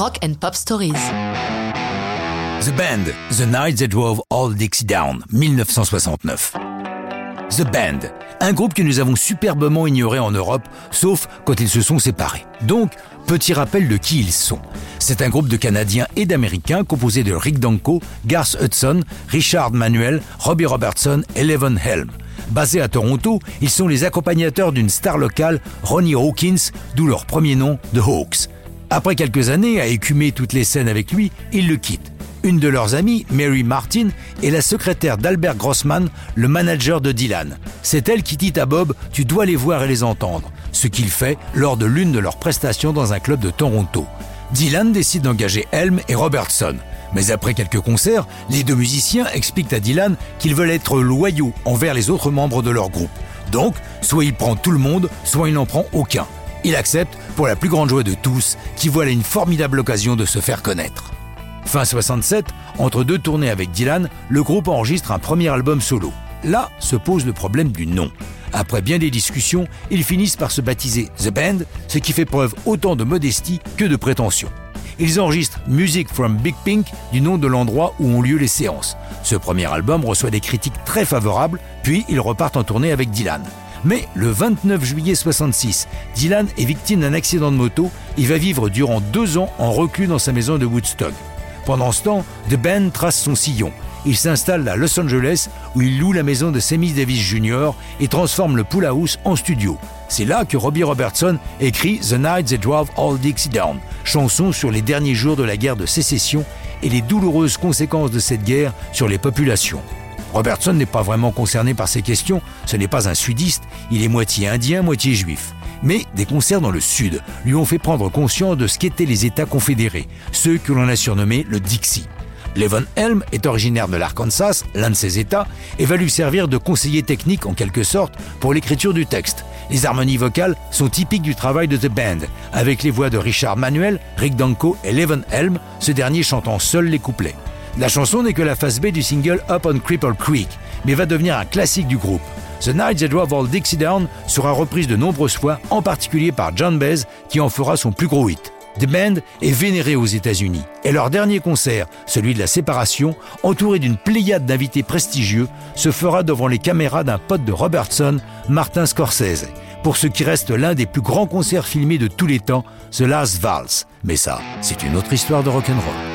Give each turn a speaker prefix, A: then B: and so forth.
A: Rock and Pop Stories.
B: The Band, The Night That Drove All Dixie Down, 1969. The Band, un groupe que nous avons superbement ignoré en Europe, sauf quand ils se sont séparés. Donc, petit rappel de qui ils sont. C'est un groupe de Canadiens et d'Américains composé de Rick Danko, Garth Hudson, Richard Manuel, Robbie Robertson et Levon Helm. Basés à Toronto, ils sont les accompagnateurs d'une star locale, Ronnie Hawkins, d'où leur premier nom, The Hawks. Après quelques années à écumer toutes les scènes avec lui, ils le quittent. Une de leurs amies, Mary Martin, est la secrétaire d'Albert Grossman, le manager de Dylan. C'est elle qui dit à Bob Tu dois les voir et les entendre, ce qu'il fait lors de l'une de leurs prestations dans un club de Toronto. Dylan décide d'engager Helm et Robertson. Mais après quelques concerts, les deux musiciens expliquent à Dylan qu'ils veulent être loyaux envers les autres membres de leur groupe. Donc, soit il prend tout le monde, soit il n'en prend aucun. Il accepte pour la plus grande joie de tous, qui voit une formidable occasion de se faire connaître. Fin 67, entre deux tournées avec Dylan, le groupe enregistre un premier album solo. Là se pose le problème du nom. Après bien des discussions, ils finissent par se baptiser The Band, ce qui fait preuve autant de modestie que de prétention. Ils enregistrent Music from Big Pink du nom de l'endroit où ont lieu les séances. Ce premier album reçoit des critiques très favorables, puis ils repartent en tournée avec Dylan. Mais le 29 juillet 66, Dylan est victime d'un accident de moto et va vivre durant deux ans en reclus dans sa maison de Woodstock. Pendant ce temps, The Band trace son sillon. Il s'installe à Los Angeles où il loue la maison de Sammy Davis Jr. et transforme le Pool House en studio. C'est là que Robbie Robertson écrit The Night That Drove All Dixie Down, chanson sur les derniers jours de la guerre de sécession et les douloureuses conséquences de cette guerre sur les populations. Robertson n'est pas vraiment concerné par ces questions, ce n'est pas un sudiste, il est moitié indien, moitié juif. Mais des concerts dans le Sud lui ont fait prendre conscience de ce qu'étaient les États confédérés, ceux que l'on a surnommés le Dixie. Levon Helm est originaire de l'Arkansas, l'un de ces États, et va lui servir de conseiller technique en quelque sorte pour l'écriture du texte. Les harmonies vocales sont typiques du travail de The Band, avec les voix de Richard Manuel, Rick Danko et Levon Helm, ce dernier chantant seul les couplets. La chanson n'est que la face B du single Up on Cripple Creek, mais va devenir un classique du groupe. The Night That Drove All Dixie Down sera reprise de nombreuses fois, en particulier par John Baez, qui en fera son plus gros hit. The Band est vénéré aux États-Unis et leur dernier concert, celui de la séparation, entouré d'une pléiade d'invités prestigieux, se fera devant les caméras d'un pote de Robertson, Martin Scorsese, pour ce qui reste l'un des plus grands concerts filmés de tous les temps, The Last Vals. Mais ça, c'est une autre histoire de rock'n'roll.